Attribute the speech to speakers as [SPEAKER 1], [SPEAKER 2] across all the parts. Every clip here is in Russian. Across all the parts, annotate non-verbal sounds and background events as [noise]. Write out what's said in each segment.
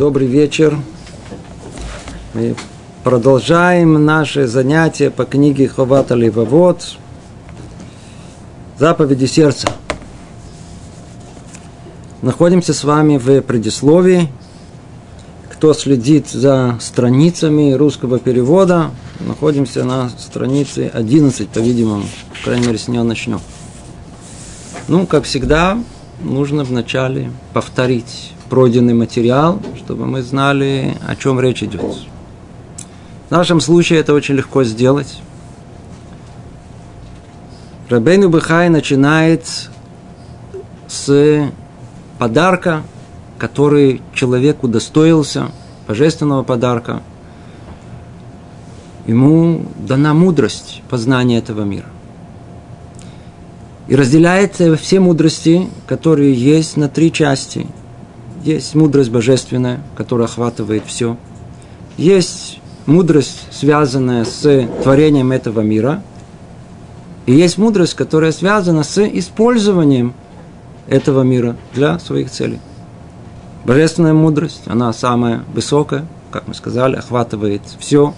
[SPEAKER 1] Добрый вечер. Мы продолжаем наше занятие по книге Ховата Левовод «Заповеди сердца». Находимся с вами в предисловии. Кто следит за страницами русского перевода, находимся на странице 11, по-видимому. По крайней мере, с нее начнем. Ну, как всегда, нужно вначале повторить пройденный материал, чтобы мы знали, о чем речь идет. В нашем случае это очень легко сделать. Рабейну Бехай начинает с подарка, который человек удостоился, божественного подарка. Ему дана мудрость познания этого мира. И разделяет все мудрости, которые есть на три части – есть мудрость божественная, которая охватывает все. Есть мудрость, связанная с творением этого мира. И есть мудрость, которая связана с использованием этого мира для своих целей. Божественная мудрость, она самая высокая, как мы сказали, охватывает все.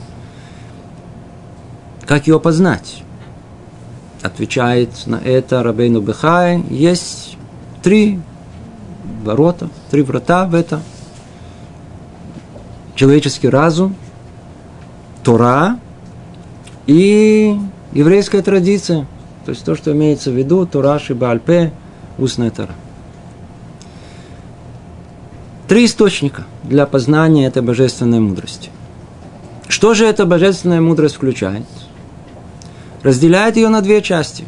[SPEAKER 1] Как ее познать? Отвечает на это Рабейну Бехай. Есть три ворота, три врата в это. Человеческий разум, Тора и еврейская традиция. То есть то, что имеется в виду, Тора, Шибальпе, устная Тора. Три источника для познания этой божественной мудрости. Что же эта божественная мудрость включает? Разделяет ее на две части.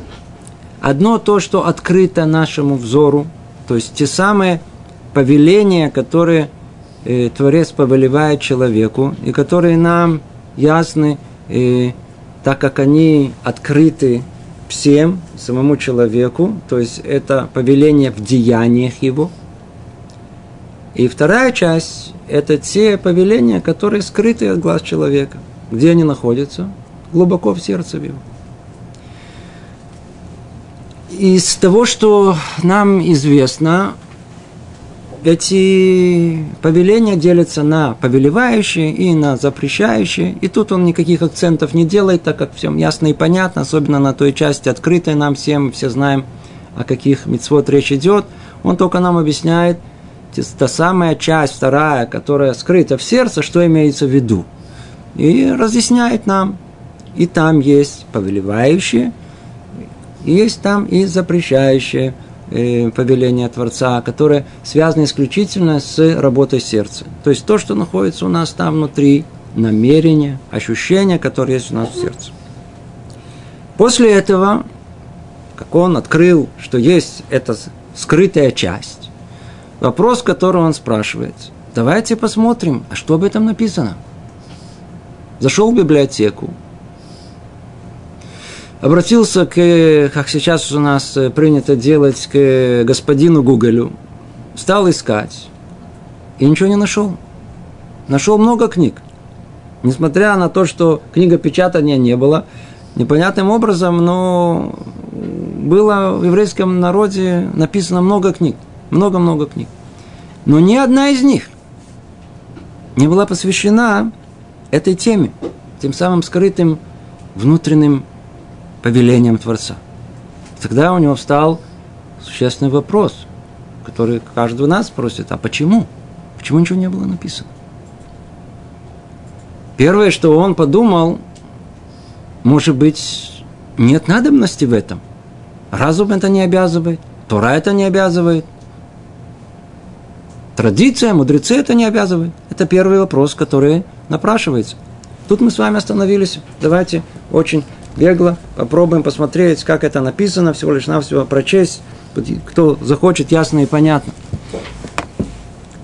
[SPEAKER 1] Одно то, что открыто нашему взору, то есть те самые повеления, которые э, Творец повелевает человеку, и которые нам ясны, э, так как они открыты всем, самому человеку, то есть это повеление в деяниях его. И вторая часть – это те повеления, которые скрыты от глаз человека. Где они находятся? Глубоко в сердце его из того, что нам известно, эти повеления делятся на повелевающие и на запрещающие. И тут он никаких акцентов не делает, так как всем ясно и понятно, особенно на той части, открытой нам всем, все знаем, о каких мецвод речь идет. Он только нам объясняет та самая часть, вторая, которая скрыта в сердце, что имеется в виду. И разъясняет нам. И там есть повелевающие – и есть там и запрещающее э, повеление Творца, которое связано исключительно с работой сердца. То есть то, что находится у нас там внутри, намерение, ощущение, которое есть у нас в сердце. После этого, как он открыл, что есть эта скрытая часть, вопрос, который он спрашивает, давайте посмотрим, а что об этом написано. Зашел в библиотеку, обратился к, как сейчас у нас э, принято делать, к господину Гуглю, стал искать и ничего не нашел. Нашел много книг. Несмотря на то, что книга печатания не было, непонятным образом, но было в еврейском народе написано много книг. Много-много книг. Но ни одна из них не была посвящена этой теме, тем самым скрытым внутренним повелением Творца. Тогда у него встал существенный вопрос, который каждый из нас спросит, а почему? Почему ничего не было написано? Первое, что он подумал, может быть, нет надобности в этом. Разум это не обязывает, Тора это не обязывает, традиция, мудрецы это не обязывают. Это первый вопрос, который напрашивается. Тут мы с вами остановились. Давайте очень бегло попробуем посмотреть, как это написано, всего лишь навсего прочесть, кто захочет, ясно и понятно.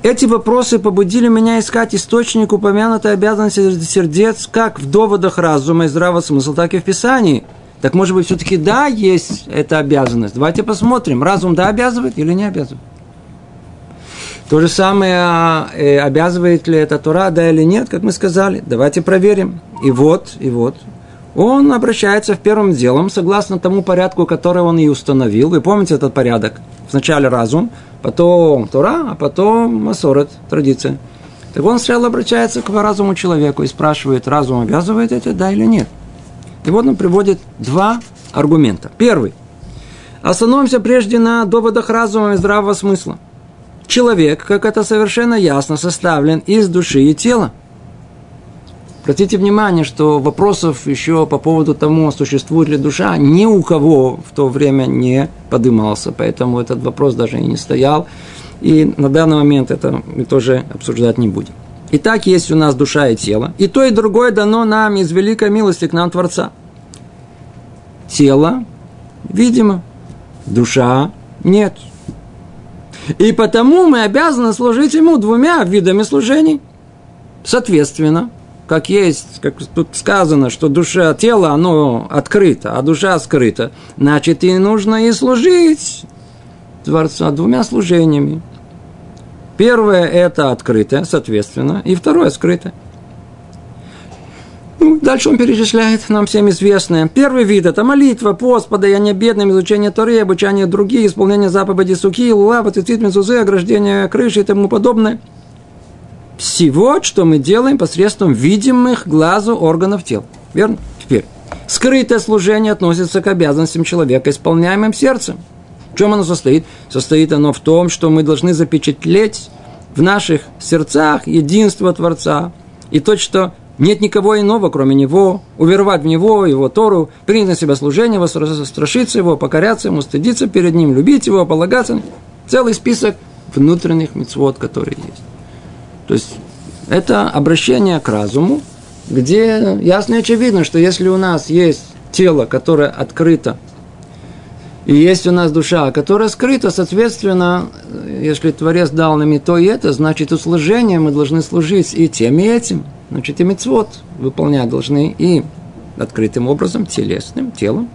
[SPEAKER 1] Эти вопросы побудили меня искать источник упомянутой обязанности сердец как в доводах разума и здравого смысла, так и в Писании. Так может быть, все-таки да, есть эта обязанность. Давайте посмотрим, разум да обязывает или не обязывает. То же самое, а, э, обязывает ли это Тора, да или нет, как мы сказали. Давайте проверим. И вот, и вот, он обращается в первым делом, согласно тому порядку, который он и установил. Вы помните этот порядок? Сначала разум, потом Тора, а потом Масорет, традиция. Так он сначала обращается к разуму человеку и спрашивает, разум обязывает это, да или нет. И вот он приводит два аргумента. Первый. Остановимся прежде на доводах разума и здравого смысла. Человек, как это совершенно ясно, составлен из души и тела. Обратите внимание, что вопросов еще по поводу того, существует ли душа, ни у кого в то время не подымался, поэтому этот вопрос даже и не стоял. И на данный момент это мы тоже обсуждать не будем. Итак, есть у нас душа и тело. И то, и другое дано нам из великой милости к нам Творца. Тело, видимо, душа нет. И потому мы обязаны служить ему двумя видами служений. Соответственно, как есть, как тут сказано, что душа, тело, оно открыто, а душа скрыта, значит, и нужно и служить Творца двумя служениями. Первое – это открытое, соответственно, и второе – скрытое. Ну, дальше он перечисляет нам всем известное. Первый вид – это молитва, пост, подаяние бедным, изучение Торы, обучание других, исполнение заповедей суки, лула, цицит, мезузы, ограждение крыши и тому подобное – всего, что мы делаем посредством видимых глазу органов тела. Верно? Теперь. Скрытое служение относится к обязанностям человека, исполняемым сердцем. В чем оно состоит? Состоит оно в том, что мы должны запечатлеть в наших сердцах единство Творца и то, что нет никого иного, кроме Него, уверовать в Него, Его Тору, принять на себя служение, страшиться Его, покоряться Ему, стыдиться перед Ним, любить Его, полагаться. Целый список внутренних мецвод, которые есть. То есть это обращение к разуму, где ясно и очевидно, что если у нас есть тело, которое открыто, и есть у нас душа, которая скрыта, соответственно, если Творец дал нам и то, и это, значит, услужение мы должны служить и тем, и этим. Значит, и мецвод выполнять должны и открытым образом, телесным, телом,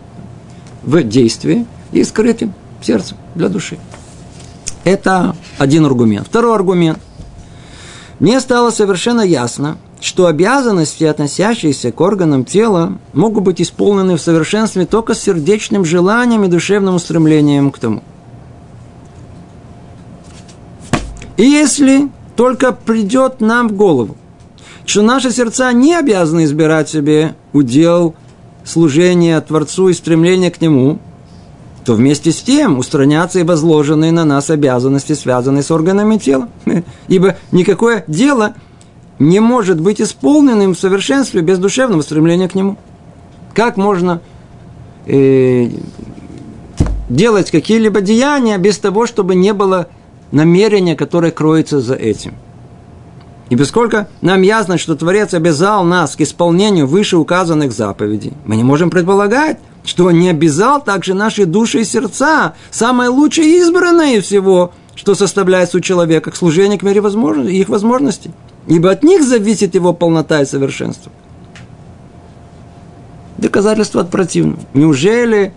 [SPEAKER 1] в действии, и скрытым сердцем для души. Это один аргумент. Второй аргумент – мне стало совершенно ясно, что обязанности, относящиеся к органам тела, могут быть исполнены в совершенстве только с сердечным желанием и душевным устремлением к тому. И если только придет нам в голову, что наши сердца не обязаны избирать себе удел служения Творцу и стремления к Нему – то вместе с тем устранятся и возложенные на нас обязанности, связанные с органами тела. [laughs] Ибо никакое дело не может быть исполненным в совершенстве без душевного стремления к нему. Как можно э, делать какие-либо деяния без того, чтобы не было намерения, которое кроется за этим? И поскольку нам ясно, что Творец обязал нас к исполнению вышеуказанных заповедей, мы не можем предполагать, что не обязал также наши души и сердца, самое лучшее избранное всего, что составляется у человека, к служению к мере возможности, их возможностей. Ибо от них зависит его полнота и совершенство. Доказательство от противного. Неужели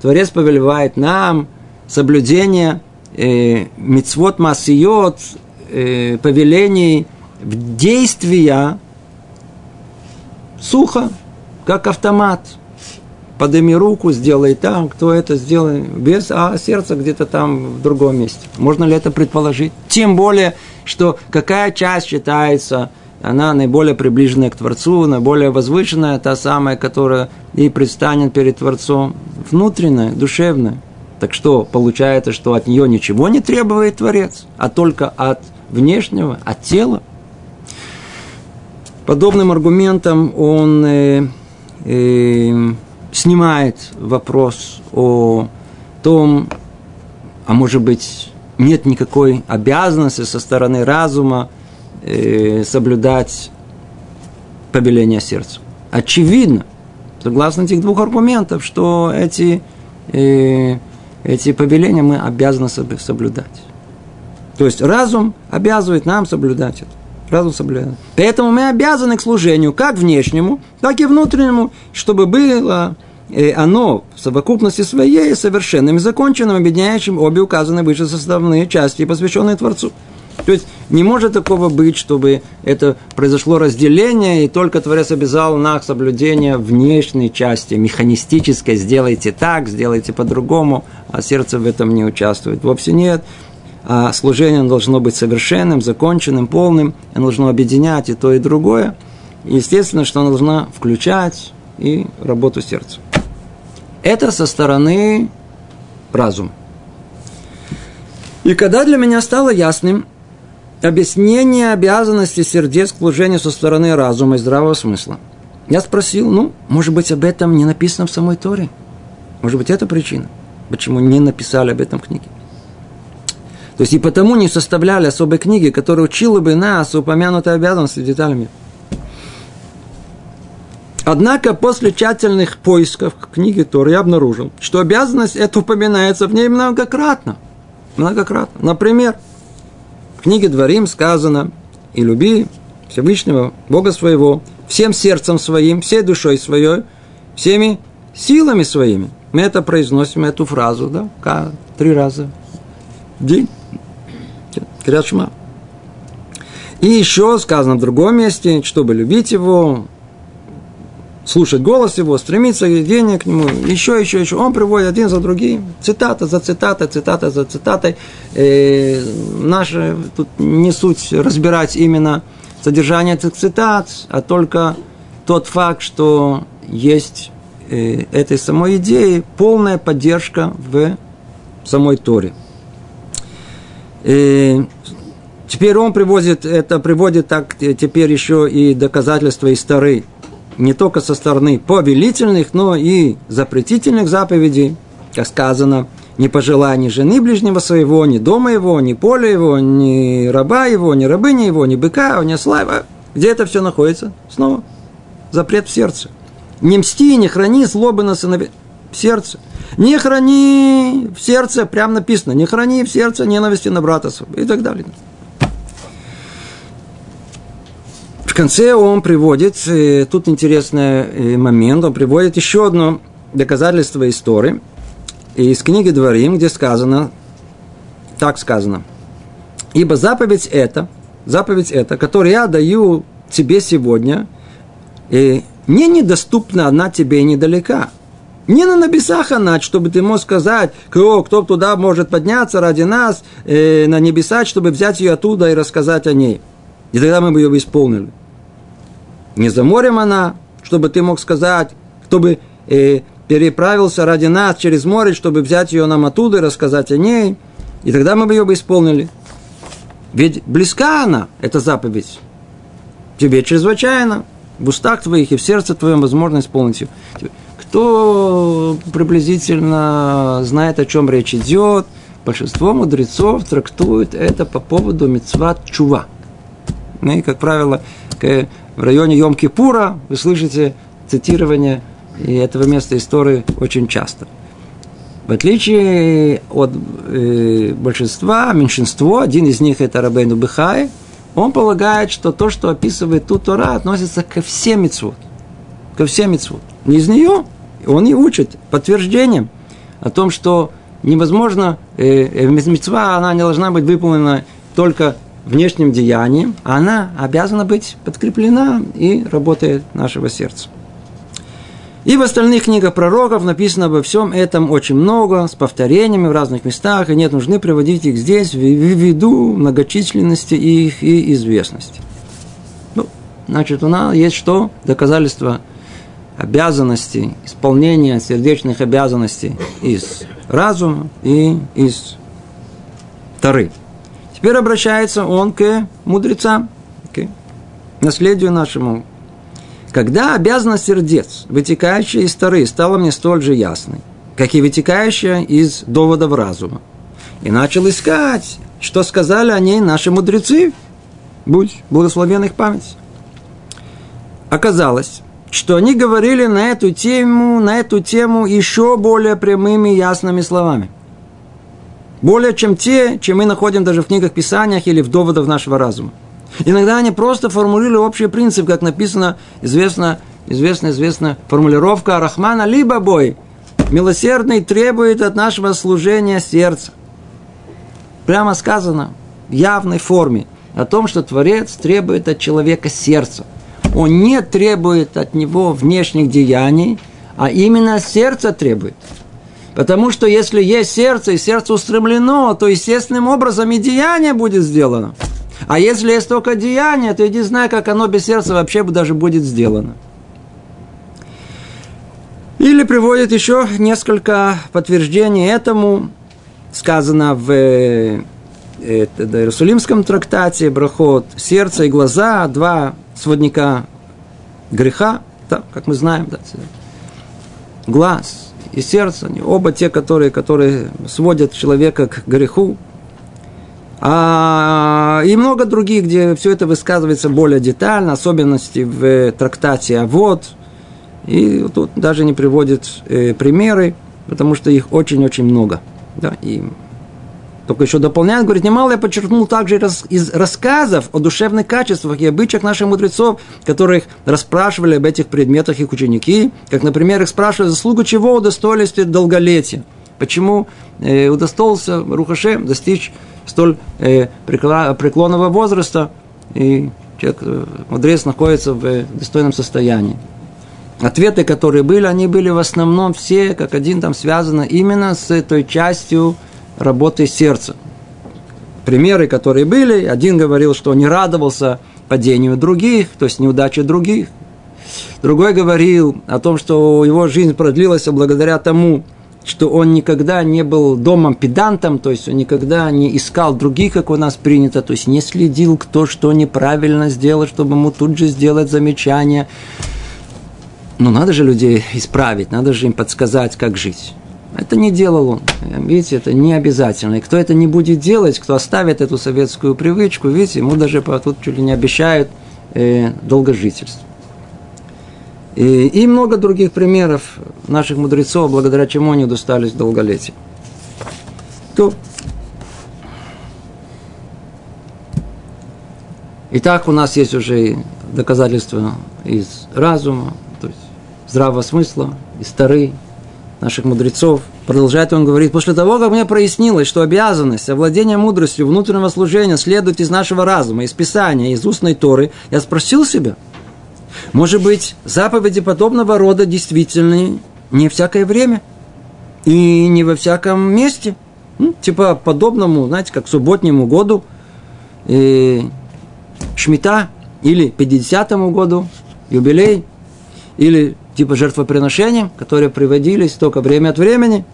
[SPEAKER 1] Творец повелевает нам соблюдение э, мицвод масиот, э, повелений в действия сухо, как автомат – подними руку, сделай там, кто это сделает, без, а сердце где-то там в другом месте. Можно ли это предположить? Тем более, что какая часть считается, она наиболее приближенная к Творцу, наиболее возвышенная, та самая, которая и предстанет перед Творцом, внутренняя, душевная. Так что, получается, что от нее ничего не требует Творец, а только от внешнего, от тела. Подобным аргументом он э, э, снимает вопрос о том, а может быть, нет никакой обязанности со стороны разума э, соблюдать повеление сердца. Очевидно, согласно этих двух аргументов, что эти, э, эти повеления мы обязаны соблюдать. То есть разум обязывает нам соблюдать это. Разум соблюдает. Поэтому мы обязаны к служению как внешнему, так и внутреннему, чтобы было оно в совокупности своей совершенным и законченным, объединяющим обе указанные выше составные части, посвященные Творцу. То есть не может такого быть, чтобы это произошло разделение, и только Творец обязал нас соблюдение внешней части, механистической, сделайте так, сделайте по-другому, а сердце в этом не участвует. Вовсе нет. а служение должно быть совершенным, законченным, полным, оно должно объединять и то, и другое. И естественно, что оно должно включать и работу сердца. Это со стороны разума. И когда для меня стало ясным объяснение обязанности сердец к служению со стороны разума и здравого смысла, я спросил, ну, может быть, об этом не написано в самой Торе? Может быть, это причина, почему не написали об этом книге? То есть и потому не составляли особой книги, которая учила бы нас упомянутой обязанности деталями. Однако после тщательных поисков книги Торы я обнаружил, что обязанность эта упоминается в ней многократно. Многократно. Например, в книге Дворим сказано «И люби Всевышнего Бога своего всем сердцем своим, всей душой своей, всеми силами своими». Мы это произносим, эту фразу, да, три раза в день. Кряшма. И еще сказано в другом месте, чтобы любить его, слушать голос его, стремиться к денег к нему, еще, еще, еще. Он приводит один за другим, цитата за цитатой, цитата за цитатой. Э, наши тут не суть разбирать именно содержание этих цитат, а только тот факт, что есть э, этой самой идеи полная поддержка в самой Торе. И э, теперь он приводит, это приводит так теперь еще и доказательства из Торы не только со стороны повелительных, но и запретительных заповедей, как сказано, не пожелай ни жены ближнего своего, ни дома его, ни поля его, ни раба его, ни рабыни его, ни быка, ни его. Где это все находится? Снова запрет в сердце. Не мсти, не храни злобы на сыновей. В сердце. Не храни в сердце, прям написано, не храни в сердце ненависти на брата своего и так далее. В конце он приводит, э, тут интересный э, момент, он приводит еще одно доказательство истории из книги Дворим, где сказано, так сказано, «Ибо заповедь эта, заповедь эта, которую я даю тебе сегодня, и не недоступна она тебе недалека. Не на небесах она, чтобы ты мог сказать, кто, кто туда может подняться ради нас э, на небеса, чтобы взять ее оттуда и рассказать о ней. И тогда мы бы ее исполнили. Не за морем она, чтобы ты мог сказать, кто бы э, переправился ради нас через море, чтобы взять ее нам оттуда и рассказать о ней. И тогда мы бы ее бы исполнили. Ведь близка она, эта заповедь. Тебе чрезвычайно. В устах твоих и в сердце твоем возможно исполнить ее. Кто приблизительно знает, о чем речь идет, большинство мудрецов трактуют это по поводу мецват чува. Ну и, как правило, в районе Йом-Кипура вы слышите цитирование этого места истории очень часто. В отличие от э, большинства, меньшинство, один из них это Рабейну Бехай, он полагает, что то, что описывает тут Тора, относится ко всем митцвот. Ко всем митцвот. Не из нее, он и учит подтверждением о том, что невозможно, э, э, митцва, она не должна быть выполнена только внешним деянием, а она обязана быть подкреплена и работает нашего сердца. И в остальных книгах пророков написано обо всем этом очень много, с повторениями в разных местах, и нет нужны приводить их здесь ввиду многочисленности их и известности. Ну, значит, у нас есть что? Доказательства обязанностей, исполнения сердечных обязанностей из разума и из Тары. Теперь обращается он к мудрецам, к наследию нашему. Когда обязанность сердец, вытекающая из Торы, стала мне столь же ясной, как и вытекающая из доводов разума, и начал искать, что сказали о ней наши мудрецы, будь благословен их память. Оказалось, что они говорили на эту тему, на эту тему еще более прямыми и ясными словами – более чем те, чем мы находим даже в книгах Писаниях или в доводах нашего разума. Иногда они просто формулировали общий принцип, как написано, известно, известно, известно, формулировка Рахмана либо бой. Милосердный требует от нашего служения сердца. Прямо сказано в явной форме о том, что Творец требует от человека сердца. Он не требует от него внешних деяний, а именно сердце требует – Потому что если есть сердце, и сердце устремлено, то естественным образом и деяние будет сделано. А если есть только деяние, то иди знай, как оно без сердца вообще даже будет сделано. Или приводит еще несколько подтверждений этому. Сказано в э, Иерусалимском трактате Брахот «Сердце и глаза» – два сводника греха, да, как мы знаем, да, глаз и сердце, они оба те, которые, которые сводят человека к греху. А, и много других, где все это высказывается более детально, особенности в трактате «А вот». И тут даже не приводит э, примеры, потому что их очень-очень много. Да, и только еще дополняет, говорит, немало я подчеркнул также из рассказов о душевных качествах и обычаях наших мудрецов, которых расспрашивали об этих предметах их ученики, как, например, их спрашивали, заслугу чего удостоились долголетия, почему э, удостоился Рухаше достичь столь э, преклонного возраста, и человек, э, мудрец находится в достойном состоянии. Ответы, которые были, они были в основном все, как один там связаны именно с той частью работы сердца. Примеры, которые были, один говорил, что не радовался падению других, то есть неудаче других. Другой говорил о том, что его жизнь продлилась благодаря тому, что он никогда не был домом педантом, то есть он никогда не искал других, как у нас принято, то есть не следил, кто что неправильно сделал, чтобы ему тут же сделать замечание. Ну, надо же людей исправить, надо же им подсказать, как жить. Это не делал он. Видите, это не обязательно. И кто это не будет делать, кто оставит эту советскую привычку, видите, ему даже тут чуть ли не обещают э, долгожительство. И, и много других примеров наших мудрецов, благодаря чему они достались долголетия. То. Итак, у нас есть уже доказательства из разума, то есть здравого смысла, из стары, наших мудрецов. Продолжает он говорить, после того, как мне прояснилось, что обязанность овладения мудростью внутреннего служения следует из нашего разума, из Писания, из устной Торы, я спросил себя, может быть, заповеди подобного рода действительно не всякое время и не во всяком месте? Ну, типа подобному, знаете, как субботнему году, э, Шмита или 50-му году, юбилей, или типа жертвоприношения, которые приводились только время от времени.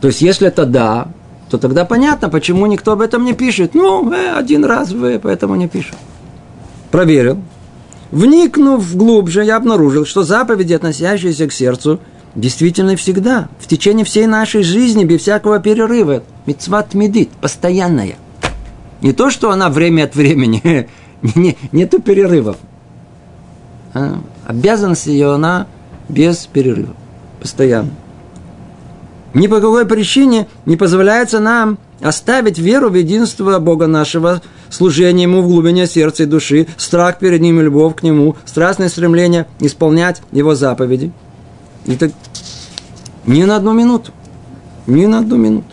[SPEAKER 1] То есть, если это да, то тогда понятно, почему никто об этом не пишет. Ну, э, один раз вы поэтому не пишут. Проверил. Вникнув глубже, я обнаружил, что заповеди, относящиеся к сердцу, действительно всегда, в течение всей нашей жизни, без всякого перерыва. Мицват медит, постоянная. Не то, что она время от времени, [laughs] не, нету перерывов. А? Обязанность ее, она без перерыва, постоянно. Ни по какой причине не позволяется нам оставить веру в единство Бога нашего, служение Ему в глубине сердца и души, страх перед Ним и любовь к Нему, страстное стремление исполнять Его заповеди. И так ни на одну минуту. Ни на одну минуту.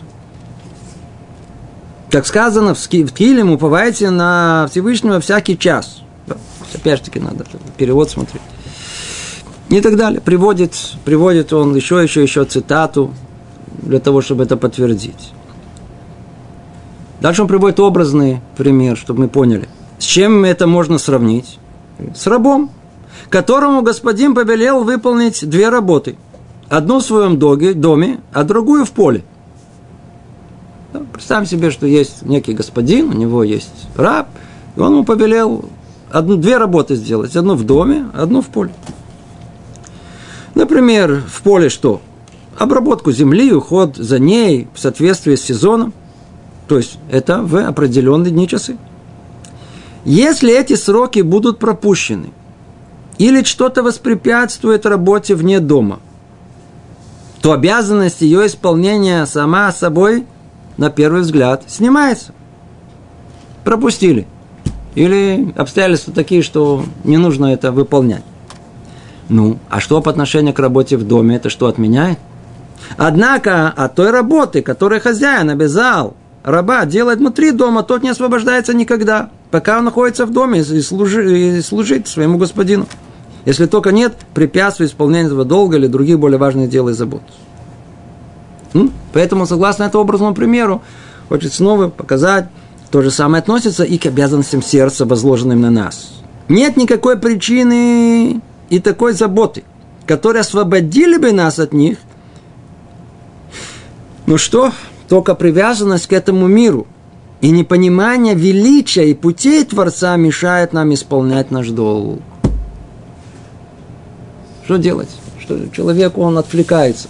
[SPEAKER 1] Как сказано в Килим, уповайте на Всевышнего всякий час. Опять же таки надо перевод смотреть. И так далее. Приводит, приводит он еще, еще, еще цитату для того, чтобы это подтвердить. Дальше он приводит образный пример, чтобы мы поняли. С чем это можно сравнить? С рабом, которому господин повелел выполнить две работы. Одну в своем доме, а другую в поле. Представим себе, что есть некий господин, у него есть раб, и он ему повелел одну, две работы сделать. Одну в доме, одну в поле. Например, в поле что? Обработку земли, уход за ней в соответствии с сезоном. То есть это в определенные дни часы. Если эти сроки будут пропущены, или что-то воспрепятствует работе вне дома, то обязанность ее исполнения сама собой, на первый взгляд, снимается. Пропустили. Или обстоятельства такие, что не нужно это выполнять. Ну, а что по отношению к работе в доме, это что отменяет? Однако от той работы, которую хозяин обязал раба делать внутри дома, тот не освобождается никогда, пока он находится в доме и, служи, и служит своему господину. если только нет препятствий исполнению этого долга или других более важных дел и забот. Поэтому, согласно этому образному примеру, хочет снова показать, то же самое относится и к обязанностям сердца, возложенным на нас. Нет никакой причины и такой заботы, которые освободили бы нас от них. Ну что, только привязанность к этому миру и непонимание величия и путей Творца мешает нам исполнять наш долг. Что делать? Что человек, он отвлекается.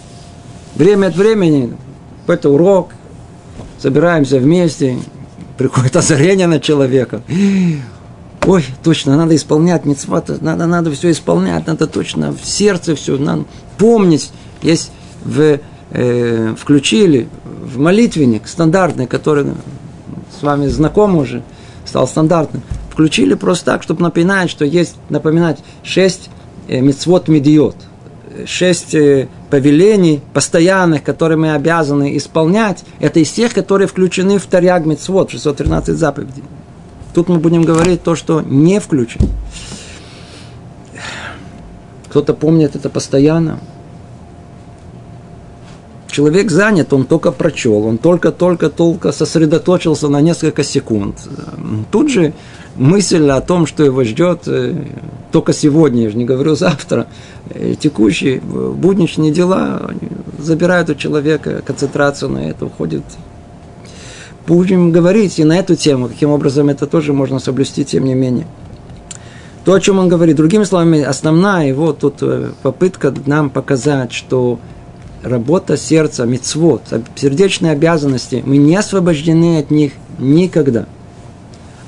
[SPEAKER 1] Время от времени, какой-то урок, собираемся вместе, приходит озарение на человека. Ой, точно, надо исполнять митцвот, надо, надо все исполнять, надо точно в сердце все, надо помнить. Есть в, э, включили в молитвенник стандартный, который с вами знаком уже, стал стандартным. Включили просто так, чтобы напоминать, что есть, напоминать шесть э, мицвод медиот, шесть э, повелений постоянных, которые мы обязаны исполнять, это из тех, которые включены в Тарьяг Мицвод, 613 заповедей. Тут мы будем говорить то, что не включено. Кто-то помнит это постоянно. Человек занят, он только прочел, он только-только-только сосредоточился на несколько секунд. Тут же мысль о том, что его ждет э, только сегодня, я же не говорю завтра, э, текущие будничные дела забирают у человека концентрацию на это, уходит. Будем говорить и на эту тему, каким образом это тоже можно соблюсти, тем не менее. То, о чем он говорит, другими словами, основная его тут э, попытка нам показать, что работа сердца, мицвод, сердечные обязанности, мы не освобождены от них никогда –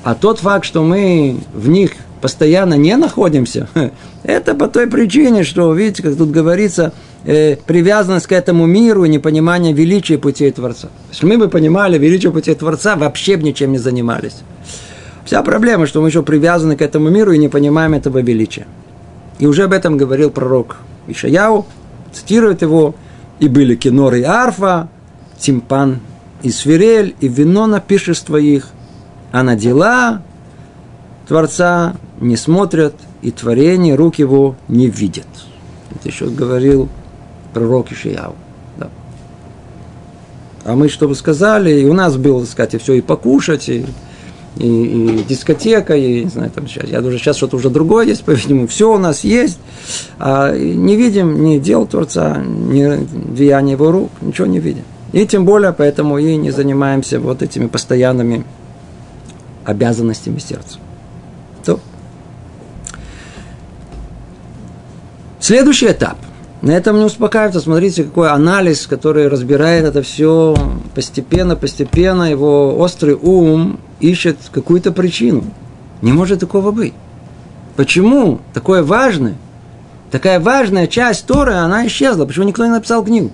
[SPEAKER 1] а тот факт, что мы в них постоянно не находимся, [laughs] это по той причине, что, видите, как тут говорится, э, привязанность к этому миру и непонимание величия путей Творца. Если мы бы понимали величие путей Творца, вообще бы ничем не занимались. Вся проблема, что мы еще привязаны к этому миру и не понимаем этого величия. И уже об этом говорил пророк Ишаяу, цитирует его, и были кинор и арфа, тимпан и свирель, и вино на пишество их, а на дела Творца не смотрят, и творение рук его не видят. Это еще говорил пророк Ишияу. Да. А мы что бы сказали, и у нас было, так сказать, все и покушать, и, и, и дискотека, и не знаю, там сейчас, я уже сейчас что-то уже другое есть, по-видимому, все у нас есть, а не видим ни дел Творца, ни деяния его рук, ничего не видим. И тем более, поэтому и не занимаемся вот этими постоянными обязанностями сердца. То. Следующий этап. На этом не успокаивается. Смотрите, какой анализ, который разбирает это все постепенно, постепенно. Его острый ум ищет какую-то причину. Не может такого быть. Почему такое важное, такая важная часть Торы, она исчезла? Почему никто не написал книгу?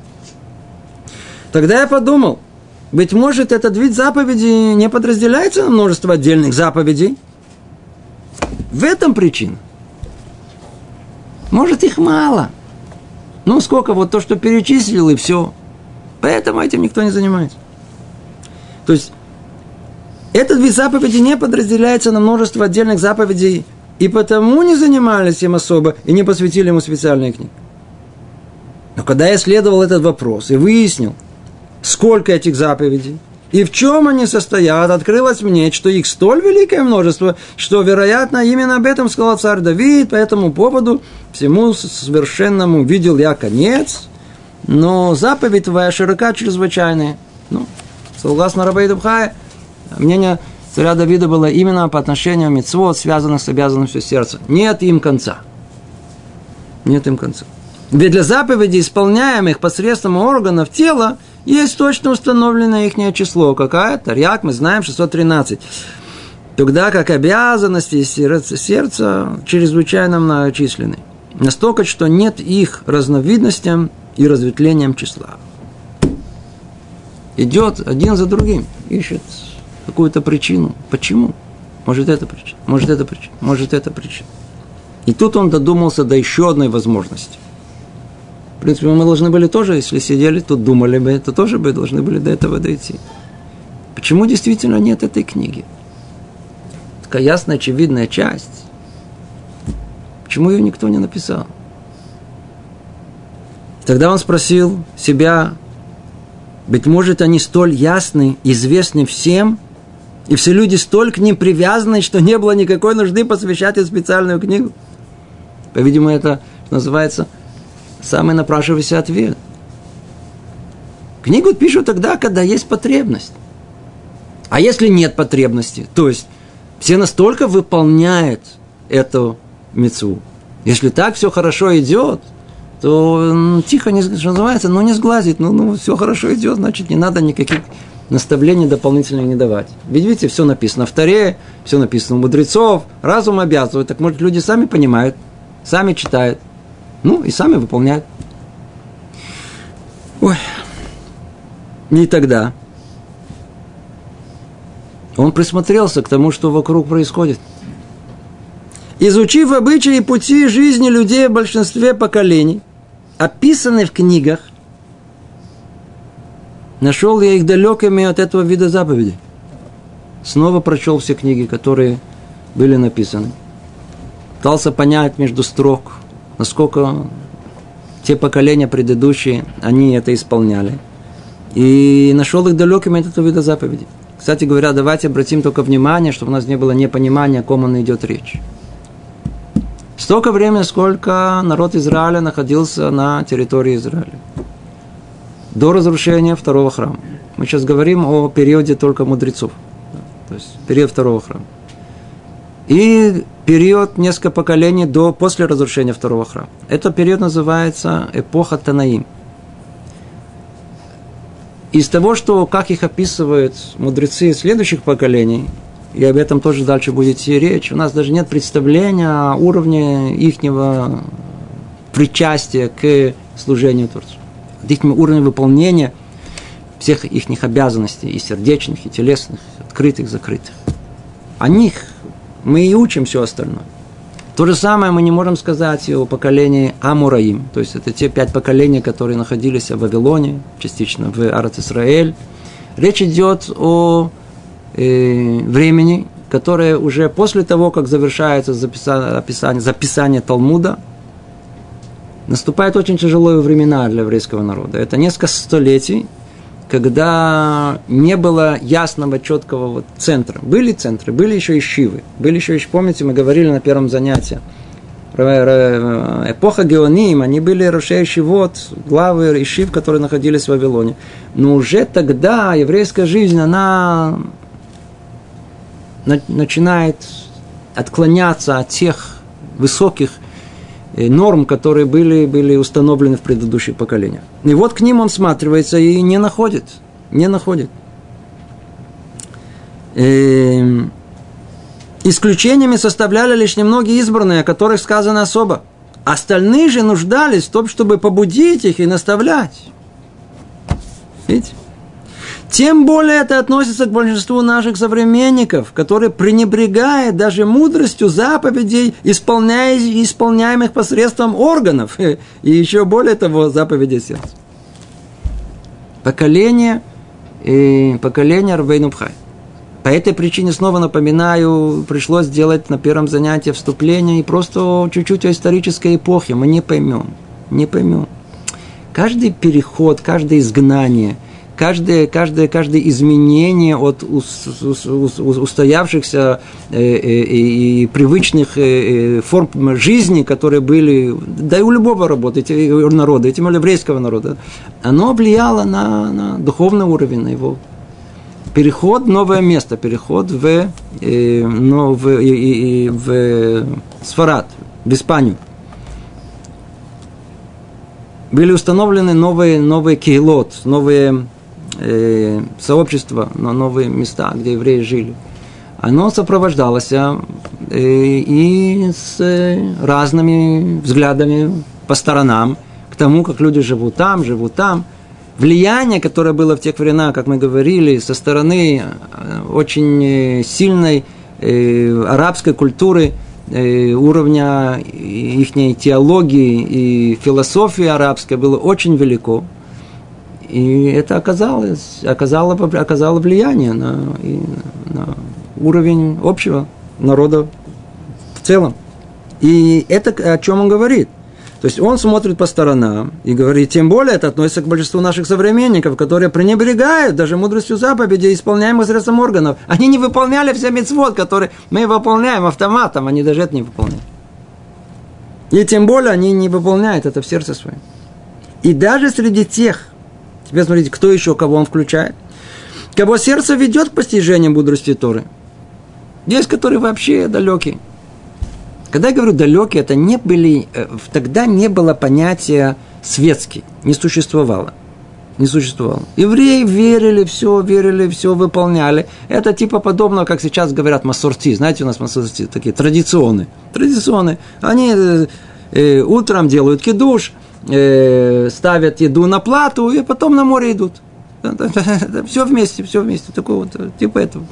[SPEAKER 1] Тогда я подумал – быть может, этот вид заповеди не подразделяется на множество отдельных заповедей. В этом причина. Может, их мало. Ну, сколько вот то, что перечислил, и все. Поэтому этим никто не занимается. То есть, этот вид заповеди не подразделяется на множество отдельных заповедей, и потому не занимались им особо, и не посвятили ему специальные книги. Но когда я исследовал этот вопрос и выяснил, сколько этих заповедей, и в чем они состоят, открылось мне, что их столь великое множество, что, вероятно, именно об этом сказал царь Давид, по этому поводу всему совершенному видел я конец, но заповедь твоя широка чрезвычайная. Ну, согласно Рабейду Бхае, мнение царя Давида было именно по отношению мецвод, связанных с обязанностью сердца. Нет им конца. Нет им конца. Ведь для заповедей, исполняемых посредством органов тела, есть точно установленное их число. Какая? Тарьяк, мы знаем, 613. Тогда как обязанности сердца, чрезвычайно многочисленны. Настолько, что нет их разновидностям и разветвлением числа. Идет один за другим, ищет какую-то причину. Почему? Может, это причина, может, это причина, может, это причина. И тут он додумался до еще одной возможности – в принципе, мы должны были тоже, если сидели тут, думали бы, то тоже бы должны были до этого дойти. Почему действительно нет этой книги? Такая ясная, очевидная часть. Почему ее никто не написал? Тогда он спросил себя, быть может, они столь ясны, известны всем, и все люди столь к ним привязаны, что не было никакой нужды посвящать им специальную книгу. По-видимому, это называется самый напрашивающийся ответ. Книгу пишут тогда, когда есть потребность. А если нет потребности, то есть все настолько выполняют эту мецу. Если так все хорошо идет, то ну, тихо, не, что называется, ну не сглазить, ну, ну все хорошо идет, значит не надо никаких наставлений дополнительных не давать. Ведь видите, все написано в Таре, все написано у мудрецов, разум обязывает, так может люди сами понимают, сами читают, ну и сами выполняют. Ой. И тогда он присмотрелся к тому, что вокруг происходит – изучив обычаи и пути жизни людей в большинстве поколений, описанные в книгах, нашел я их далекими от этого вида заповедей. Снова прочел все книги, которые были написаны. Пытался понять между строк, насколько те поколения предыдущие, они это исполняли. И нашел их далекими от этого вида заповедей. Кстати говоря, давайте обратим только внимание, чтобы у нас не было непонимания, о ком он идет речь. Столько времени, сколько народ Израиля находился на территории Израиля. До разрушения второго храма. Мы сейчас говорим о периоде только мудрецов. То есть период второго храма. И период несколько поколений до, после разрушения второго храма. Этот период называется эпоха Танаим. Из того, что, как их описывают мудрецы следующих поколений, и об этом тоже дальше будет идти речь, у нас даже нет представления о уровне ихнего причастия к служению Творцу. Их уровня выполнения всех их обязанностей, и сердечных, и телесных, открытых, закрытых. О них мы и учим все остальное. То же самое мы не можем сказать о поколении Амураим, то есть это те пять поколений, которые находились в Вавилоне, частично в Арат Исраэль. Речь идет о э, времени, которое уже после того, как завершается записание, описание, записание Талмуда, наступают очень тяжелые времена для еврейского народа. Это несколько столетий, когда не было ясного, четкого вот центра. Были центры, были еще и щивы. Были еще, помните, мы говорили на первом занятии, эпоха Геоним, они были расширяющие вот главы Ишив, которые находились в Вавилоне. Но уже тогда еврейская жизнь, она начинает отклоняться от тех высоких норм, которые были, были установлены в предыдущих поколениях. И вот к ним он сматривается и не находит. Не находит. И эм, исключениями составляли лишь немногие избранные, о которых сказано особо. Остальные же нуждались в том, чтобы побудить их и наставлять. Видите? Тем более это относится к большинству наших современников, которые пренебрегают даже мудростью заповедей, исполняя, исполняемых посредством органов, [laughs] и еще более того, заповедей сердца. Поколение, и поколение Рвейнубхай. По этой причине, снова напоминаю, пришлось сделать на первом занятии вступление и просто чуть-чуть о исторической эпохе. Мы не поймем, не поймем. Каждый переход, каждое изгнание – каждое, каждое, каждое изменение от устоявшихся э, э, и привычных э, форм жизни, которые были, да и у любого работы, народа, тем более еврейского народа, оно влияло на, на духовный уровень, на его переход новое место, переход в, ну, в, в, в Сфарат, в Испанию. Были установлены новые, новые кейлот, новые э, сообщества, на новые места, где евреи жили, оно сопровождалось э, и с э, разными взглядами по сторонам к тому, как люди живут там, живут там. Влияние, которое было в тех временах, как мы говорили, со стороны э, очень э, сильной э, арабской культуры, э, уровня их теологии и философии арабской было очень велико. И это оказалось, оказало, оказало влияние на, и на уровень общего народа в целом. И это о чем он говорит – то есть он смотрит по сторонам и говорит, тем более это относится к большинству наших современников, которые пренебрегают даже мудростью заповедей, исполняемых средством органов. Они не выполняли все мецвод, которые мы выполняем автоматом, они даже это не выполняют. И тем более они не выполняют это в сердце своем. И даже среди тех, теперь смотрите, кто еще, кого он включает, кого сердце ведет к постижению мудрости Торы. Есть, которые вообще далекие. Когда я говорю далекие, это не были, э, тогда не было понятия светский, не существовало. Не существовало. Евреи верили, все верили, все выполняли. Это типа подобно, как сейчас говорят массорти. Знаете, у нас массорти такие традиционные. Традиционные. Они э, э, утром делают кидуш, э, ставят еду на плату и потом на море идут. [laughs] Все вместе, все вместе. Такое вот, э, типа этого.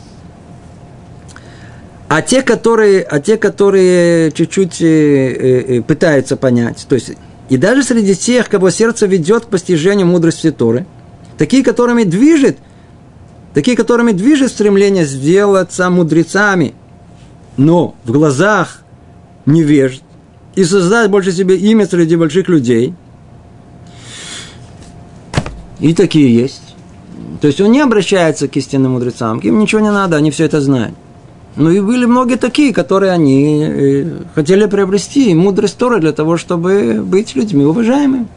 [SPEAKER 1] А те, которые, а те, которые чуть-чуть э, пытаются понять, то есть и даже среди тех, кого сердце ведет к постижению мудрости Торы, такие, которыми движет, такие, которыми движет стремление сделаться мудрецами, но в глазах невежд, и создать больше себе имя среди больших людей. И такие есть. То есть он не обращается к истинным мудрецам, им ничего не надо, они все это знают. Ну и были многие такие, которые они э, хотели приобрести мудрость Торы для того, чтобы быть людьми уважаемыми.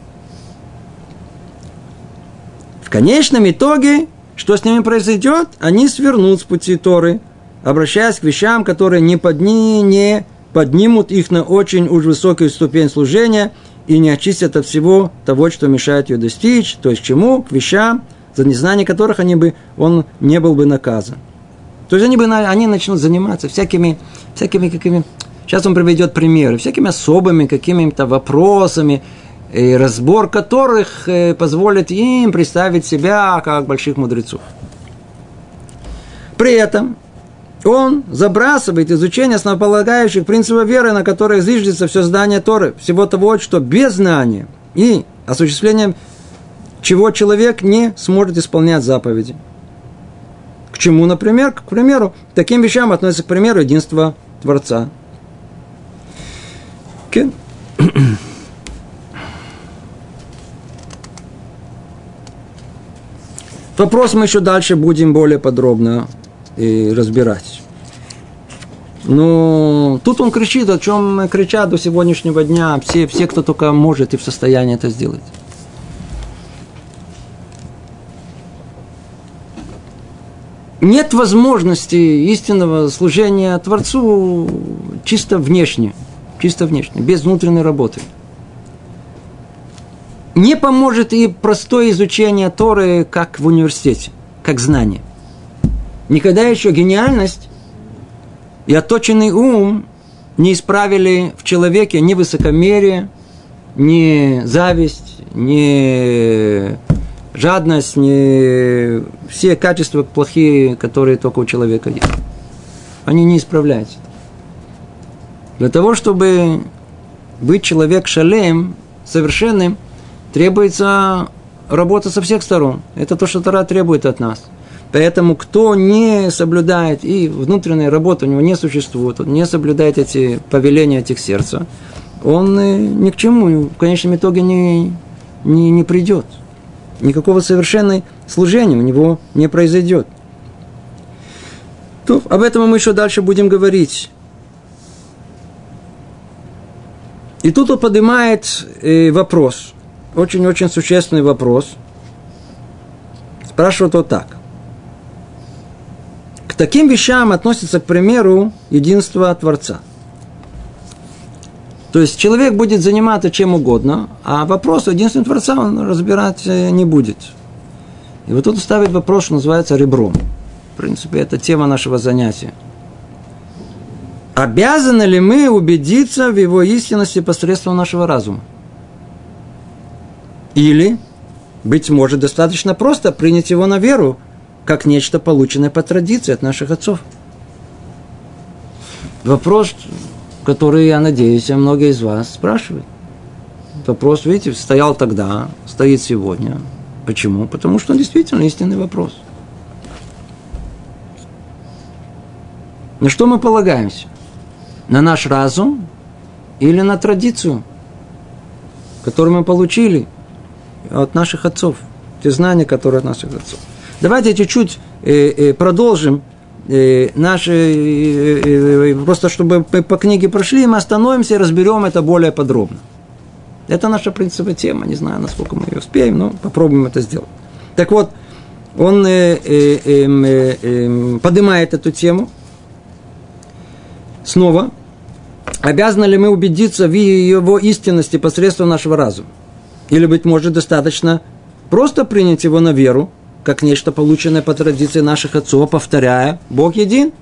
[SPEAKER 1] В конечном итоге, что с ними произойдет? Они свернут с пути Торы, обращаясь к вещам, которые не, подни, не поднимут их на очень уж высокую ступень служения и не очистят от всего того, что мешает ее достичь, то есть чему? К вещам, за незнание которых они бы, он не был бы наказан. То есть они, бы, они начнут заниматься всякими, всякими какими... Сейчас он приведет примеры, всякими особыми какими-то вопросами, и разбор которых э, позволит им представить себя как больших мудрецов. При этом он забрасывает изучение основополагающих принципов веры, на которые зиждется все здание Торы, всего того, что без знания и осуществлением чего человек не сможет исполнять заповеди. К чему, например? К примеру, к таким вещам относится, к примеру, единство Творца. Okay. [clears throat] Вопрос мы еще дальше будем более подробно и разбирать. Но тут он кричит, о чем кричат до сегодняшнего дня все, все, кто только может и в состоянии это сделать. нет возможности истинного служения Творцу чисто внешне, чисто внешне, без внутренней работы. Не поможет и простое изучение Торы, как в университете, как знание. Никогда еще гениальность и отточенный ум не исправили в человеке ни высокомерие, ни зависть, ни жадность, не все качества плохие, которые только у человека есть. Они не исправляются. Для того, чтобы быть человек шалем, совершенным, требуется работа со всех сторон. Это то, что Тара требует от нас. Поэтому кто не соблюдает, и внутренняя работа у него не существует, он не соблюдает эти повеления этих сердца, он э, ни к чему в конечном итоге не, не, не придет никакого совершенной служения у него не произойдет. То, об этом мы еще дальше будем говорить. И тут он поднимает э, вопрос, очень-очень существенный вопрос. Спрашивает вот так. Таким вещам относится, к примеру, единство Творца – то есть человек будет заниматься чем угодно, а вопрос единственного Творца он разбирать э, не будет. И вот тут ставит вопрос, что называется ребром. В принципе, это тема нашего занятия. Обязаны ли мы убедиться в его истинности посредством нашего разума? Или, быть может, достаточно просто принять его на веру, как нечто полученное по традиции от наших отцов? Вопрос которые, я надеюсь, многие из вас спрашивают. Вопрос, видите, стоял тогда, стоит сегодня. Почему? Потому что он действительно истинный вопрос. На что мы полагаемся? На наш разум или на традицию, которую мы получили от наших отцов, те знания, которые от наших отцов. Давайте чуть-чуть э, э, продолжим э, наши, просто чтобы мы по книге прошли, мы остановимся и разберем это более подробно. Это наша принципная тема, не знаю, насколько мы ее успеем, но попробуем это сделать. Так вот, он э, э, эм, э, э, поднимает эту тему снова. Обязаны ли мы убедиться в его истинности посредством нашего разума? Или, быть может, достаточно просто принять его на веру, как нечто полученное по традиции наших отцов, повторяя «Бог един»,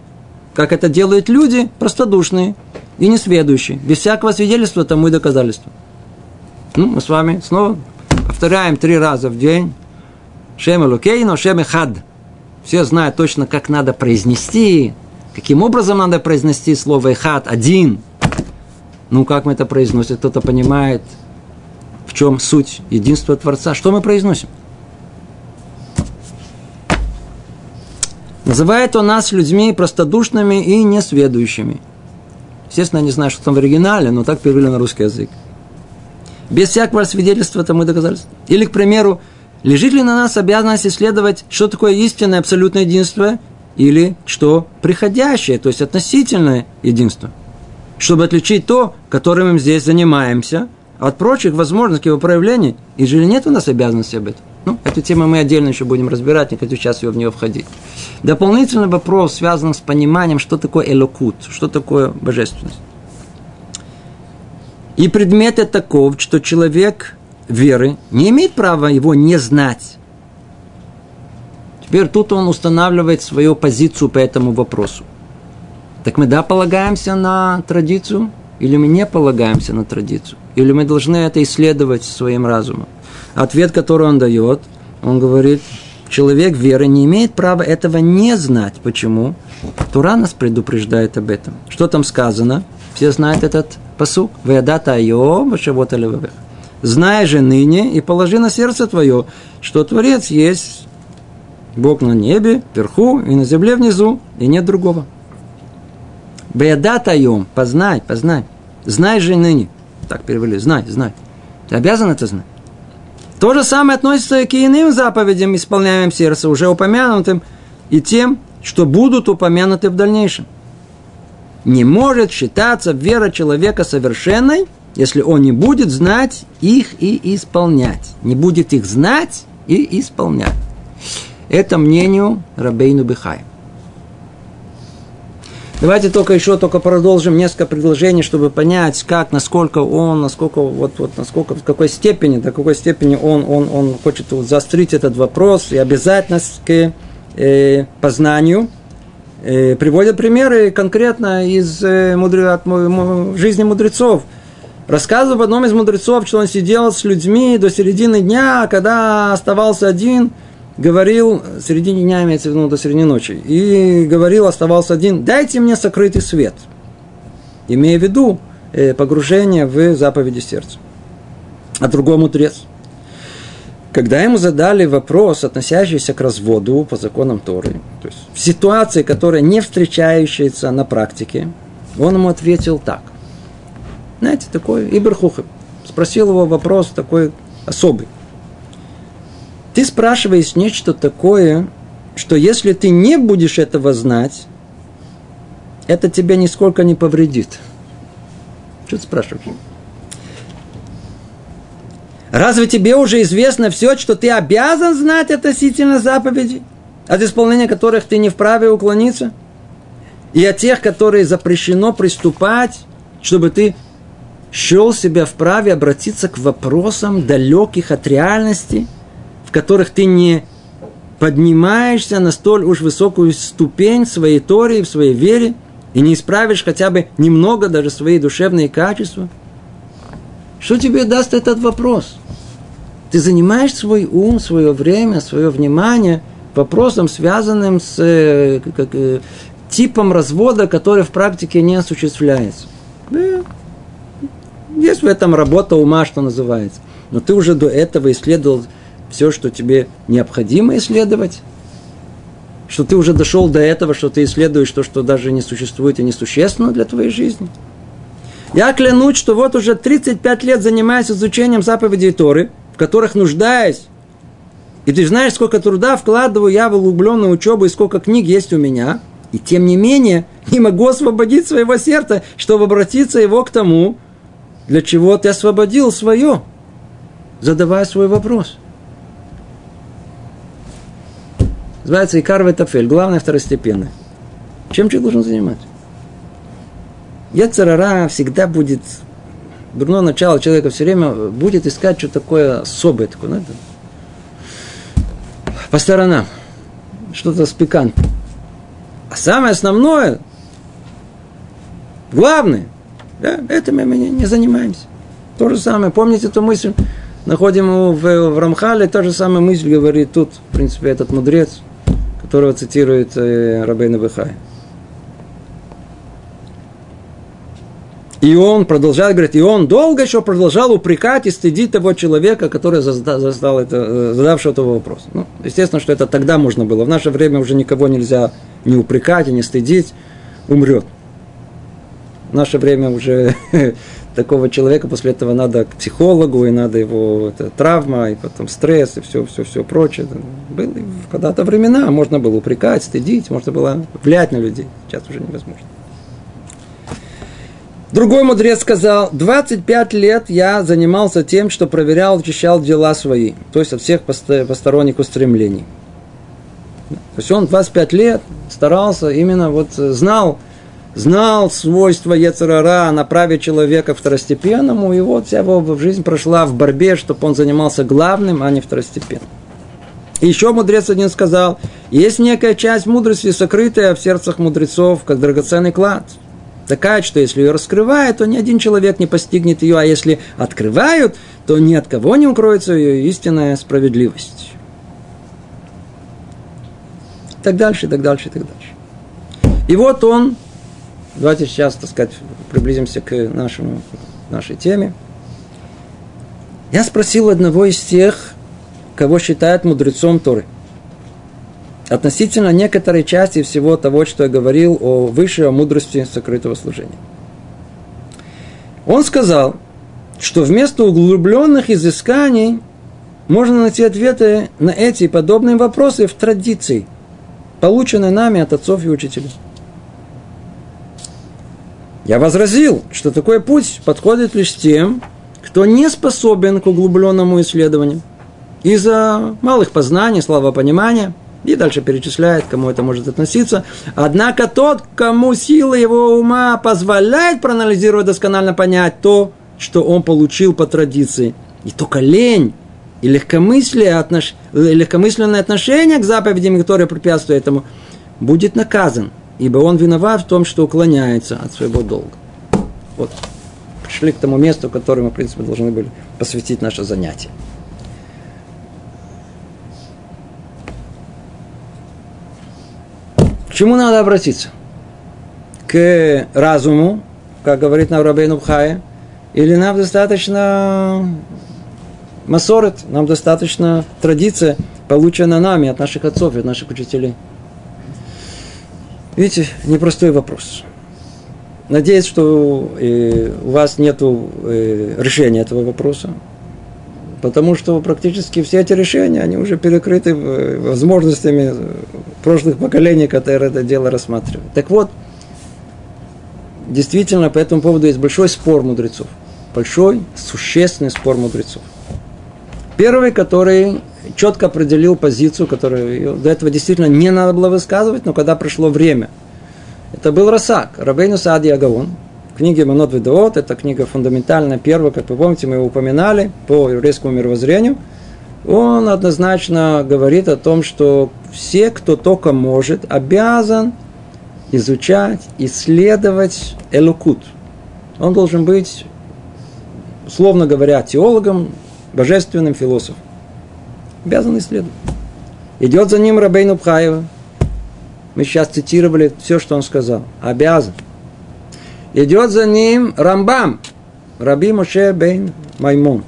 [SPEAKER 1] как это делают люди простодушные и несведущие, без всякого свидетельства тому и доказательства. Ну, мы с вами снова повторяем три раза в день Шем Элокейно, Шем Эхад. Все знают точно, как надо произнести, каким образом надо произнести слово Эхад, один. Ну, как мы это произносим, кто-то понимает, в чем суть единства Творца. Что мы произносим? Называет он нас людьми простодушными и несведущими. Естественно, я не знаю, что там в оригинале, но так перевели на русский язык. Без всякого свидетельства тому доказательства. Или, к примеру, Лежит ли на нас обязанность исследовать, что такое истинное абсолютное единство, или что приходящее, то есть относительное единство, чтобы отличить то, которым мы здесь занимаемся, от прочих возможностей его проявлений, и же нет у нас обязанности об этом. Ну, эту тему мы отдельно еще будем разбирать, не хочу сейчас в нее входить. Дополнительный вопрос связан с пониманием, что такое элокут, что такое божественность. И предмет это таков, что человек веры не имеет права его не знать. Теперь тут он устанавливает свою позицию по этому вопросу. Так мы да полагаемся на традицию, или мы не полагаемся на традицию, или мы должны это исследовать своим разумом. Ответ, который он дает, он говорит, человек веры не имеет права этого не знать. Почему? Тура нас предупреждает об этом. Что там сказано? Все знают этот посук. Веядата айо, вашевота левовех. Знай же ныне и положи на сердце твое, что Творец есть Бог на небе, вверху и на земле внизу, и нет другого. Беда таем, познай, познай. Знай же ныне. Так перевели, знай, знай. Ты обязан это знать. То же самое относится и к иным заповедям, исполняемым сердце, уже упомянутым, и тем, что будут упомянуты в дальнейшем. Не может считаться вера человека совершенной – если он не будет знать их и исполнять. Не будет их знать и исполнять. Это мнению Рабейну Бихай. Давайте только еще только продолжим несколько предложений, чтобы понять, как, насколько он, насколько, вот, вот, насколько, в какой степени, до какой степени он, он, он хочет вот заострить этот вопрос и обязательность к э, познанию. Э, приводят примеры конкретно из э, мудре, от, жизни мудрецов – Рассказывал в одном из мудрецов, что он сидел с людьми до середины дня, когда оставался один, говорил, середине дня имеется в виду до середины ночи, и говорил, оставался один, дайте мне сокрытый свет, имея в виду э, погружение в заповеди сердца. А другой мудрец. Когда ему задали вопрос, относящийся к разводу по законам Торы, то есть в ситуации, которая не встречающаяся на практике, он ему ответил так. Знаете, такой Иберхухем. Спросил его вопрос такой особый. Ты спрашиваешь нечто такое, что если ты не будешь этого знать, это тебя нисколько не повредит. Что ты спрашиваешь? Разве тебе уже известно все, что ты обязан знать относительно заповедей, от исполнения которых ты не вправе уклониться? И от тех, которые запрещено приступать, чтобы ты счел себя вправе обратиться к вопросам далеких от реальности, в которых ты не поднимаешься на столь уж высокую ступень в своей Торе, в своей вере, и не исправишь хотя бы немного даже свои душевные качества? Что тебе даст этот вопрос? Ты занимаешь свой ум, свое время, свое внимание вопросом, связанным с э, как, э, типом развода, который в практике не осуществляется. Есть в этом работа ума, что называется. Но ты уже до этого исследовал все, что тебе необходимо исследовать. Что ты уже дошел до этого, что ты исследуешь то, что даже не существует и несущественно для твоей жизни. Я клянусь, что вот уже 35 лет занимаюсь изучением заповедей Торы, в которых нуждаюсь. И ты знаешь, сколько труда вкладываю я в углубленную учебу и сколько книг есть у меня. И тем не менее, не могу освободить своего сердца, чтобы обратиться его к тому, для чего ты освободил свое, задавая свой вопрос. Называется Икар Ветафель, главное второстепенное. Чем человек должен заниматься? Яцерара всегда будет, дурное начало человека все время будет искать что такое особое, такое, ну, это, по сторонам, что-то с пикантом. А самое основное, главное, да, этим мы не занимаемся. То же самое, помните эту мысль, находим в, в Рамхале, та же самая мысль говорит тут, в принципе, этот мудрец, которого цитирует э, Рабейна Бехай. И он продолжает, говорит, и он долго еще продолжал упрекать и стыдить того человека, который задал это, э, задавший этого вопроса. Ну, естественно, что это тогда можно было. В наше время уже никого нельзя не упрекать и не стыдить, умрет. В наше время уже [laughs] такого человека после этого надо к психологу, и надо его это, травма, и потом стресс, и все, все, все прочее. Было когда-то времена, можно было упрекать, стыдить, можно было влиять на людей. Сейчас уже невозможно. Другой мудрец сказал, 25 лет я занимался тем, что проверял, очищал дела свои, то есть от всех посторонних устремлений. То есть он 25 лет старался, именно вот знал, знал свойства Ецерара, направить человека второстепенному, и вот вся его жизнь прошла в борьбе, чтобы он занимался главным, а не второстепенным. Еще мудрец один сказал, есть некая часть мудрости, сокрытая в сердцах мудрецов, как драгоценный клад – такая, что если ее раскрывают, то ни один человек не постигнет ее, а если открывают, то ни от кого не укроется ее истинная справедливость. Так дальше, так дальше, так дальше. И вот он, давайте сейчас, так сказать, приблизимся к нашему, нашей теме. Я спросил одного из тех, кого считают мудрецом Торы – относительно некоторой части всего того, что я говорил о высшей мудрости сокрытого служения. Он сказал, что вместо углубленных изысканий можно найти ответы на эти и подобные вопросы в традиции, полученной нами от отцов и учителей. Я возразил, что такой путь подходит лишь тем, кто не способен к углубленному исследованию из-за малых познаний, слабопонимания – и дальше перечисляет, кому это может относиться. Однако тот, кому сила его ума позволяет проанализировать, досконально понять то, что он получил по традиции. И только лень и легкомыслие, отнош... легкомысленное отношение к заповедям, которые препятствуют этому, будет наказан, ибо он виноват в том, что уклоняется от своего долга. Вот. Пришли к тому месту, которое мы, в принципе, должны были посвятить наше занятие. К чему надо обратиться? К разуму, как говорит нам Рабейну Бхая, или нам достаточно масорет, нам достаточно традиция, полученная нами от наших отцов и от наших учителей. Видите, непростой вопрос. Надеюсь, что э, у вас нет э, решения этого вопроса. Потому что практически все эти решения, они уже перекрыты э, возможностями прошлых поколений, которые это дело рассматривают. Так вот, действительно, по этому поводу есть большой спор мудрецов. Большой, существенный спор мудрецов. Первый, который четко определил позицию, которую до этого действительно не надо было высказывать, но когда прошло время. Это был Расак, Рабейну Саади Агавон, книге Манот Ведоот, это книга фундаментальная, первая, как вы помните, мы его упоминали по еврейскому мировоззрению, он однозначно говорит о том, что все, кто только может, обязан изучать, исследовать элукут. Он должен быть, условно говоря, теологом, божественным философом. Обязан исследовать. Идет за ним Рабейну Пхаева. Мы сейчас цитировали все, что он сказал. Обязан. Идет за ним Рамбам, Раби Моше бен Маймон.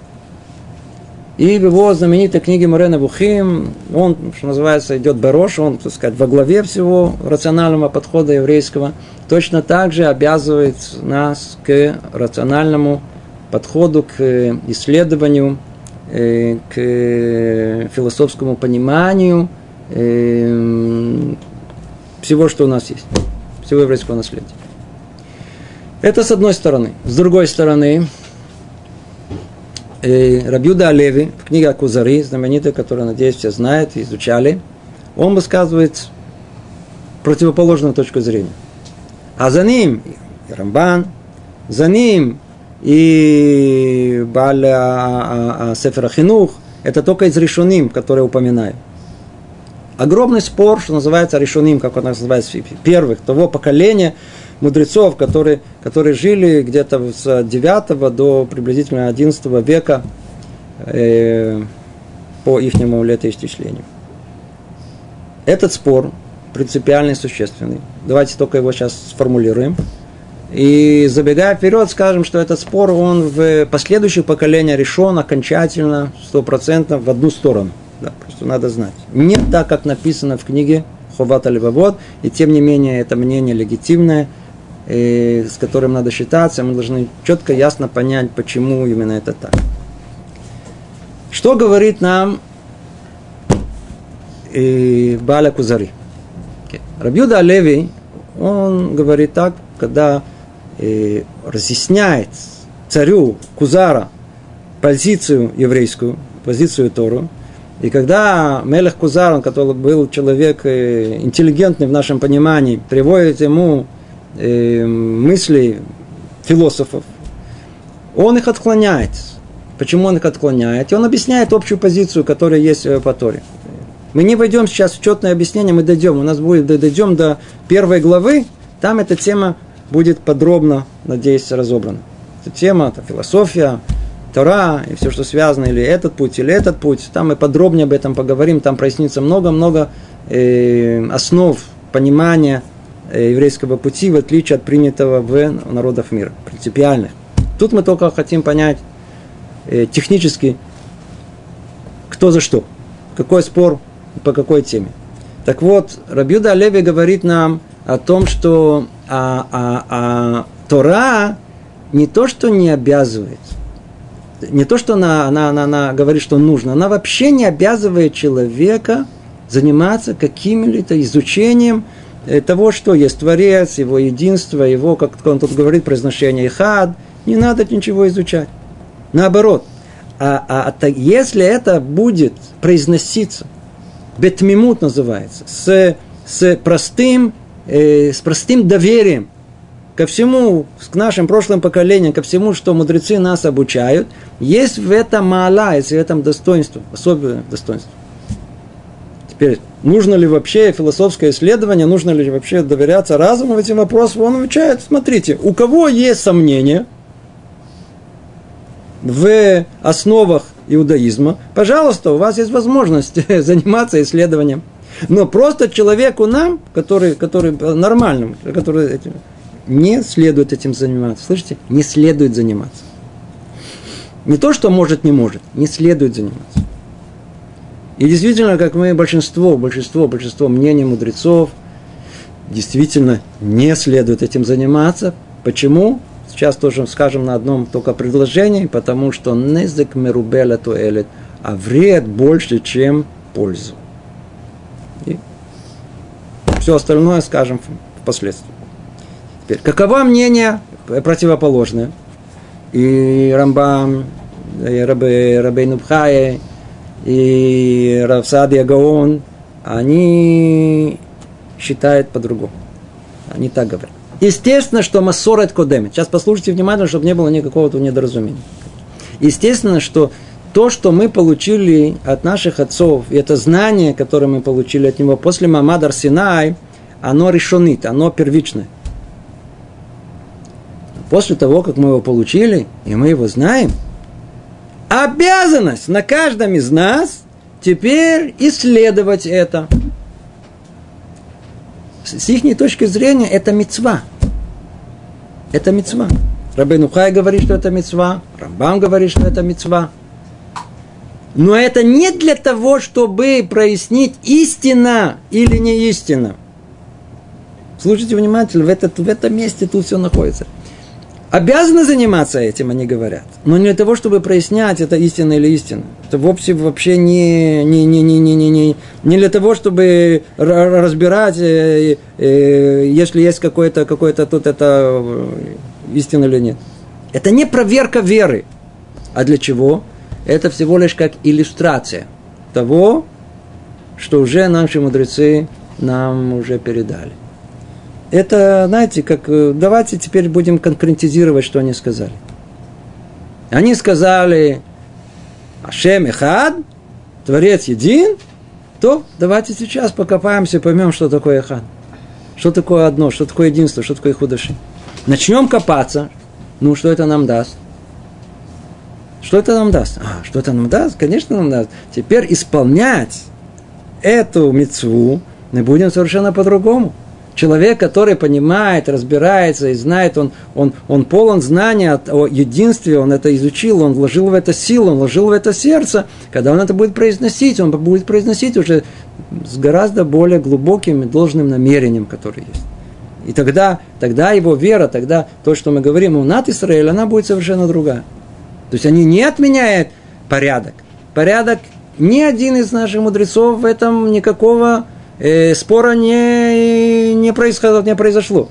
[SPEAKER 1] И в его знаменитой книге Морена Бухим, он, что называется, идет барош, он, так сказать, во главе всего рационального подхода еврейского, точно так же обязывает нас к рациональному подходу, к исследованию, к философскому пониманию э, всего, что у нас есть, всего еврейского наследия. Это с одной стороны. С другой стороны, э, Рабьюда Алеви в книге Акузари, знаменитая, которую, надеюсь, все знают и изучали, он высказывает противоположную точку зрения. А за ним Рамбан, за ним и Баля а, а, Сефера Хинух, это только из решуним, которые упоминаю. Огромный спор, что называется решуним, как он называется, первых, того поколения, мудрецов, которые, которые жили где-то с 9 до приблизительно 11 века э, по их летоисчислению. Этот спор принципиальный, существенный. Давайте только его сейчас сформулируем. И забегая вперед, скажем, что этот спор, он в последующих поколениях решен окончательно, стопроцентно в одну сторону. Да, просто надо знать. Не так, как написано в книге Ховата Левовод, и тем не менее это мнение легитимное – э, с которым надо считаться, мы должны четко, ясно понять, почему именно это так. Что говорит нам э, Баля Кузари? Рабьюда Леви, он говорит так, когда э, разъясняет царю Кузара позицию еврейскую, позицию Тору, и когда Мелех Кузар, он, который был человек э, интеллигентный в нашем понимании, приводит ему э, мыслей философов, он их отклоняет. Почему он их отклоняет? И он объясняет общую позицию, которая есть по Торе. Мы не войдем сейчас в четное объяснение, мы дойдем. У нас будет, дойдем до первой главы, там эта тема будет подробно, надеюсь, разобрана. Эта тема, это философия, Тора и все, что связано, или этот путь, или этот путь. Там мы подробнее об этом поговорим, там прояснится много-много э, основ понимания Э, еврейского пути, в отличие от принятого в народов мира, принципиальных. Тут мы только хотим понять э, технически, кто за что, какой спор по какой теме. Так вот, Рабьюда Леви говорит нам о том, что а, а, а, Тора не то, что не обязывает, не то, что она, она, она, она говорит, что нужно, она вообще не обязывает человека заниматься каким-либо изучением Э, того, что есть Творец, его единство, его, как он тут говорит, произношение хад, не надо ничего изучать. Наоборот. А, а, а если это будет произноситься, бетмимут называется, с, с, простым, э, с простым доверием ко всему, к нашим прошлым поколениям, ко всему, что мудрецы нас обучают, есть в этом мала, есть в этом достоинство, особенное достоинство. Теперь, нужно ли вообще философское исследование, нужно ли вообще доверяться разуму в этим вопросам, он отвечает, смотрите, у кого есть сомнения в основах иудаизма, пожалуйста, у вас есть возможность [laughs] заниматься исследованием. Но просто человеку нам, который, который нормальным, который этим, не следует этим заниматься. Слышите? Не следует заниматься. Не то, что может, не может, не следует заниматься. И действительно, как мы большинство, большинство, большинство мнений мудрецов, действительно не следует этим заниматься. Почему? Сейчас тоже скажем на одном только предложении, потому что незек мерубеля туэлет, а вред больше, чем пользу. Все остальное скажем впоследствии. Теперь, каково мнение противоположное? И Рамбам, и Рабе, Рабейну Бхае, и Равсадия Гаон, они считают по-другому. Они так говорят. Естественно, что Массорет Кодемит. Сейчас послушайте внимательно, чтобы не было никакого недоразумения. Естественно, что то, что мы получили от наших отцов, и это знание, которое мы получили от него после Мамад Арсинай, оно решенит, оно первичное. После того, как мы его получили, и мы его знаем – обязанность на каждом из нас теперь исследовать это. С их точки зрения это мецва. Это мецва. Рабейну Хай говорит, что это мецва. Рамбам говорит, что это мецва. Но это не для того, чтобы прояснить истина или не истина. Слушайте внимательно, в, этот, в этом месте тут все находится. Обязаны заниматься этим, они говорят. Но не для того, чтобы прояснять, это истина или истина. Это вовсе вообще не, не, не, не, не, не, не, не для того, чтобы разбирать, э, э, если есть какое-то, какое-то тут это э, истина или нет. Это не проверка веры. А для чего? Это всего лишь как иллюстрация того, что уже наши мудрецы нам уже передали. Это, знаете, как э, давайте теперь будем конкретизировать, что они сказали. Они сказали, Ашем Эхад, Творец един, то давайте сейчас покопаемся, поймем, что такое Эхад. Что такое одно, что такое единство, что такое худоши. Начнем копаться. Ну, что это нам даст? Что это нам даст? А, что это нам даст? Конечно, нам даст. Теперь исполнять эту мецву мы будем совершенно по-другому. Человек, который понимает, разбирается и знает, он, он, он полон знания о единстве, он это изучил, он вложил в это силу, он вложил в это сердце. Когда он это будет произносить, он будет произносить уже с гораздо более глубоким и должным намерением, которое есть. И тогда, тогда его вера, тогда то, что мы говорим, у над Израиль, она будет совершенно другая. То есть они не отменяют порядок. Порядок ни один из наших мудрецов в этом никакого э, спора не, не, происходило, не произошло.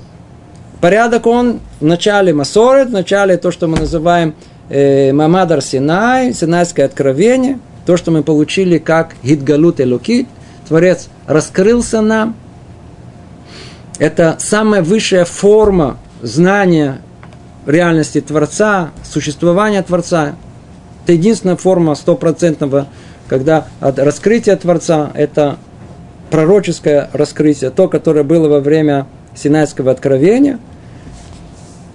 [SPEAKER 1] Порядок он в начале Масорет, в начале то, что мы называем э, Мамадар Синай, Синайское откровение, то, что мы получили как Гидгалут Элокит, Творец раскрылся нам. Это самая высшая форма знания реальности Творца, существования Творца. Это единственная форма стопроцентного, когда от раскрытия Творца – это пророческое раскрытие, то, которое было во время Синайского откровения.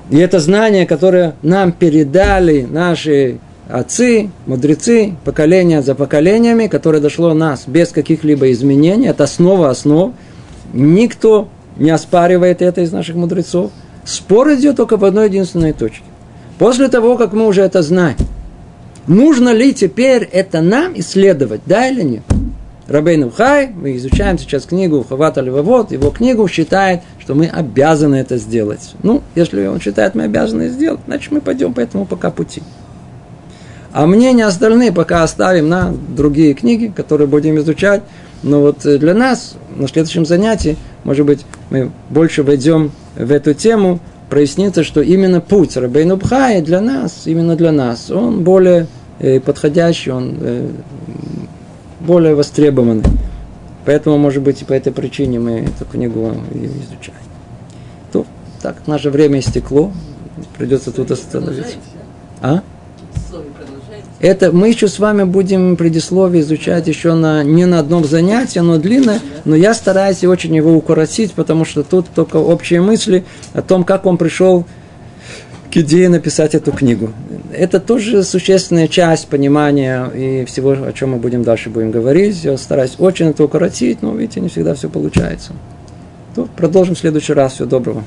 [SPEAKER 1] И это знание, которое нам передали наши отцы, мудрецы, поколения за поколениями, которое дошло нас без каких-либо изменений, это основа основ. Никто не оспаривает это из наших мудрецов. Спор идет только в одной единственной точке. После того, как мы уже это знаем, нужно ли теперь это нам исследовать, да или нет? Рабейну Хай, мы изучаем сейчас книгу Хавата Левовод, его книгу считает, что мы обязаны это сделать. Ну, если он считает, мы обязаны сделать, значит, мы пойдем по этому пока пути. А мнения остальные пока оставим на другие книги, которые будем изучать. Но вот для нас на следующем занятии, может быть, мы больше войдем в эту тему, прояснится, что именно путь Рабейну Бхай для нас, именно для нас, он более э, подходящий, он э, более востребованы. Поэтому, может быть, и по этой причине мы эту книгу изучаем. То, так, наше время истекло, придется тут остановиться. А? Это мы еще с вами будем предисловие изучать еще на, не на одном занятии, оно длинное, но я стараюсь очень его укоротить, потому что тут только общие мысли о том, как он пришел к идее написать эту книгу. Это тоже существенная часть понимания и всего, о чем мы будем дальше будем говорить. Я стараюсь очень это укоротить, но, видите, не всегда все получается. То продолжим в следующий раз. Всего доброго.